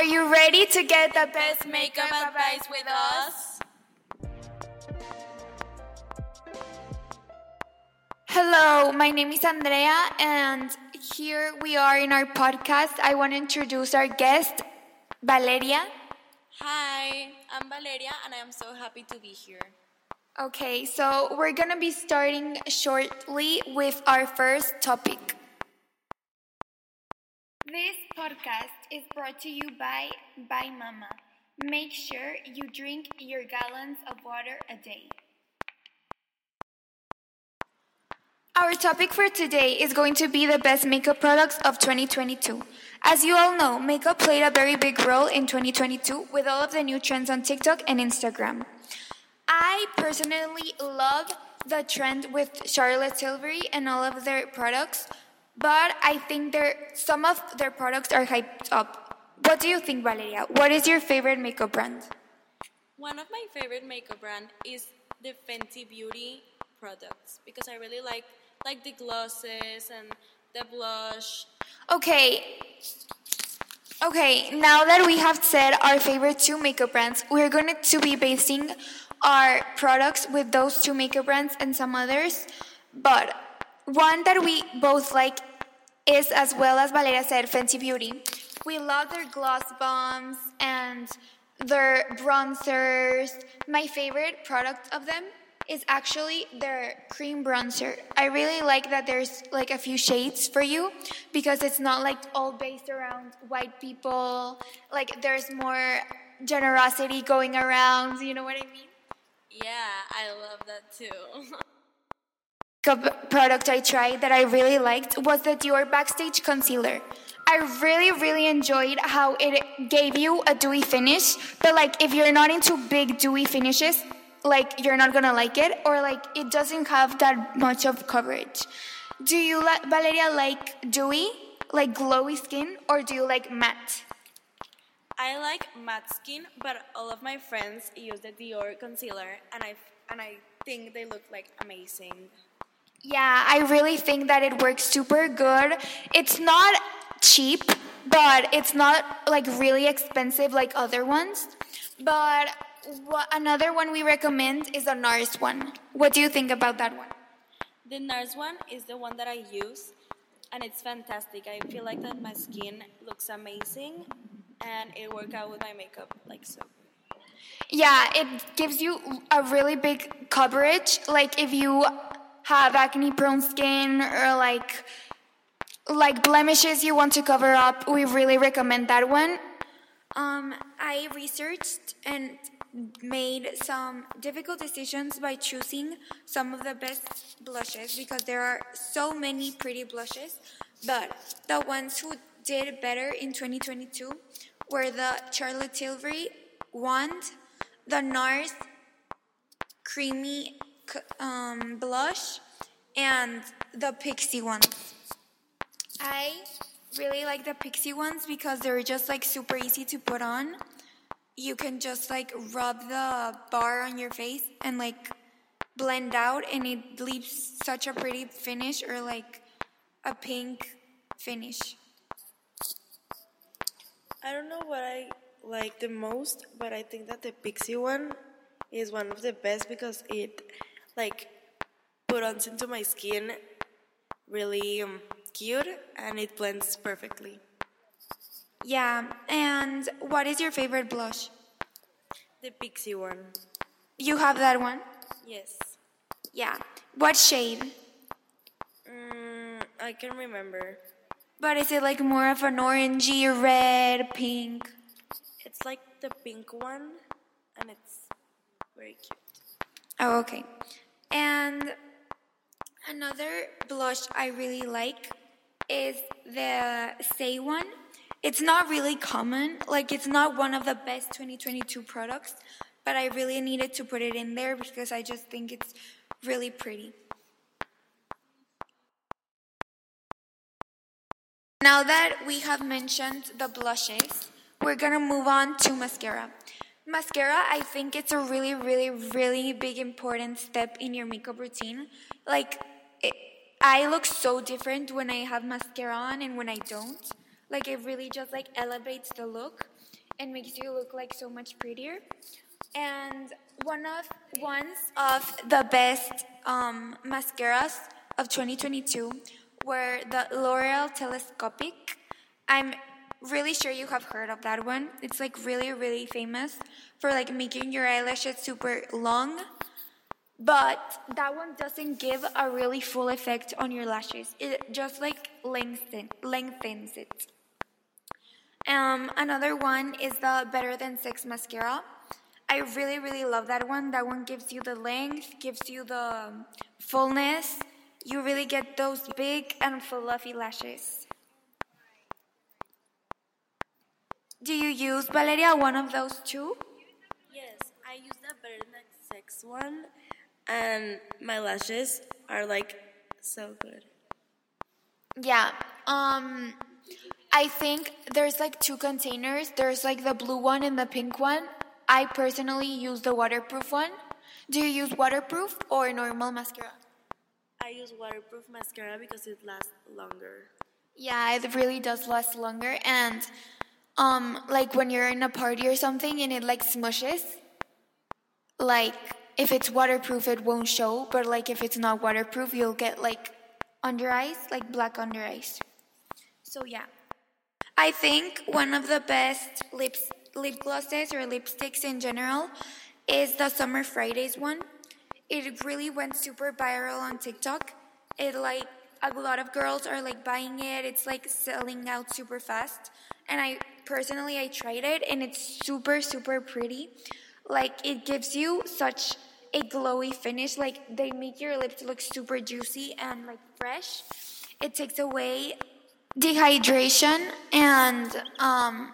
Are you ready to get the best Makeup advice with us. Hello, my name is Andrea, and here we are in our podcast. I want to introduce our guest, Valeria. Hi, I'm Valeria, and I am so happy to be here. Okay, so we're gonna be starting shortly with our first topic. This podcast is brought to you by By Mama. Make sure you drink your gallons of water a day. Our topic for today is going to be the best makeup products of 2022. As you all know, makeup played a very big role in 2022 with all of the new trends on TikTok and Instagram. I personally love the trend with Charlotte Tilbury and all of their products, but I think some of their products are hyped up. What do you think, Valeria? What is your favorite makeup brand? One of my favorite makeup brand is the Fenty Beauty products because I really like like the glosses and the blush. Okay. Okay, now that we have said our favorite two makeup brands, we're going to be basing our products with those two makeup brands and some others. But one that we both like is, as well as Valeria said, Fenty Beauty. We love their gloss bombs and their bronzers. My favorite product of them is actually their cream bronzer. I really like that there's like a few shades for you because it's not like all based around white people. Like there's more generosity going around, you know what I mean? Yeah, I love that too. Product I tried that I really liked was the Dior Backstage Concealer. I really, really enjoyed how it gave you a dewy finish, but like if you're not into big dewy finishes, like you're not gonna like it, or like it doesn't have that much of coverage. Do you, Valeria, like dewy, like glowy skin, or do you like matte? I like matte skin, but all of my friends use the Dior concealer, and I and I think they look like amazing. Yeah, I really think that it works super good. It's not cheap, but it's not like really expensive like other ones. But wha- another one we recommend is the NARS one. What do you think about that one? The NARS one is the one that I use, and it's fantastic. I feel like that my skin looks amazing, and it worked out with my makeup like so. Yeah, it gives you a really big coverage. Like if you have acne prone skin or like like blemishes you want to cover up, we really recommend that one. Um, I researched and made some difficult decisions by choosing some of the best blushes because there are so many pretty blushes, but the ones who did better in 2022 were the Charlotte Tilbury wand, the NARS creamy um, blush, and the Pixi ones. I really like the Pixi ones because they're just like super easy to put on. You can just like rub the bar on your face and like blend out, and it leaves such a pretty finish or like a pink finish. I don't know what I like the most, but I think that the Pixi one is one of the best because it like put on into my skin really um, cute and it blends perfectly. Yeah, and what is your favorite blush? The Pixi one. You have that one? Yes. Yeah. What shade? Mm, I can remember. But is it like more of an orangey, red, pink? It's like the pink one and it's very cute. Oh, okay. And another blush I really like is the Saie one. It's not really common, like it's not one of the best 2022 products, but I really needed to put it in there because I just think it's really pretty. Now that we have mentioned the blushes, we're gonna move on to mascara. Mascara, I think it's a really, really, really big important step in your makeup routine. Like, it, I look so different when I have mascara on and when I don't. Like, it really just like elevates the look. and makes you look like so much prettier. And one of ones of the best um, mascaras of 2022 were the L'Oreal Telescopic. I'm really sure you have heard of that one. It's like really, really famous for like making your eyelashes super long. But that one doesn't give a really full effect on your lashes. It just like lengthen, lengthens it. Um, another one is the Better Than Sex mascara. I really, really love that one. That one gives you the length, gives you the fullness. You really get those big and fluffy lashes. Do you use, Valeria, one of those two? Yes, I use the Than Sex one, and my lashes are like so good. Yeah. Um, I think there's like two containers. There's like the blue one and the pink one. I personally use the waterproof one. Do you use waterproof or normal mascara? I use waterproof mascara because it lasts longer. Yeah, it really does last longer. And um, like when you're in a party or something and it like smushes, like if it's waterproof, it won't show. But like if it's not waterproof, you'll get like under eyes, like black under eyes. So yeah. I think one of the best lips, lip glosses or lipsticks in general is the Summer Fridays one. It really went super viral on TikTok. It like a lot of girls are like buying it. It's like selling out super fast. And I personally I tried it and it's super super pretty. Like it gives you such a glowy finish. Like they make your lips look super juicy and like fresh. It takes away dehydration and um,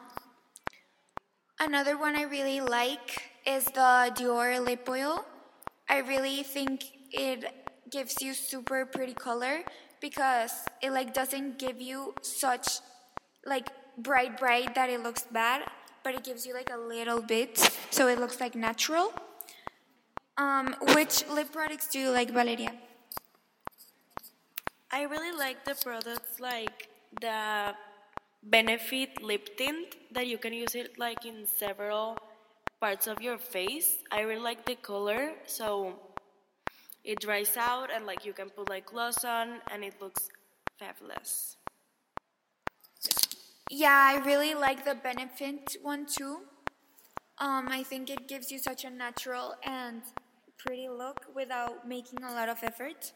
another one I really like is the Dior lip oil. I really think it gives you super pretty color because it like doesn't give you such like bright bright that it looks bad, but it gives you like a little bit so it looks like natural. Um, which lip products do you like, Valeria? I really like the products like the Benefit lip tint that you can use it like in several parts of your face. I really like the color, so it dries out and like you can put like gloss on and it looks fabulous. Yeah, I really like the Benefit one too. Um, I think it gives you such a natural and pretty look without making a lot of effort.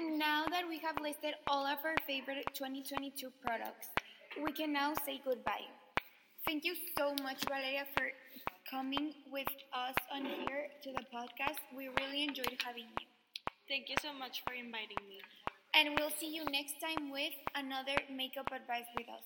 Now that we have listed all of our favorite 2022 products, we can now say goodbye. Thank you so much, Valeria, for coming with us on here to the podcast. We really enjoyed having you. Thank you so much for inviting me and we'll see you next time with another makeup advice with us.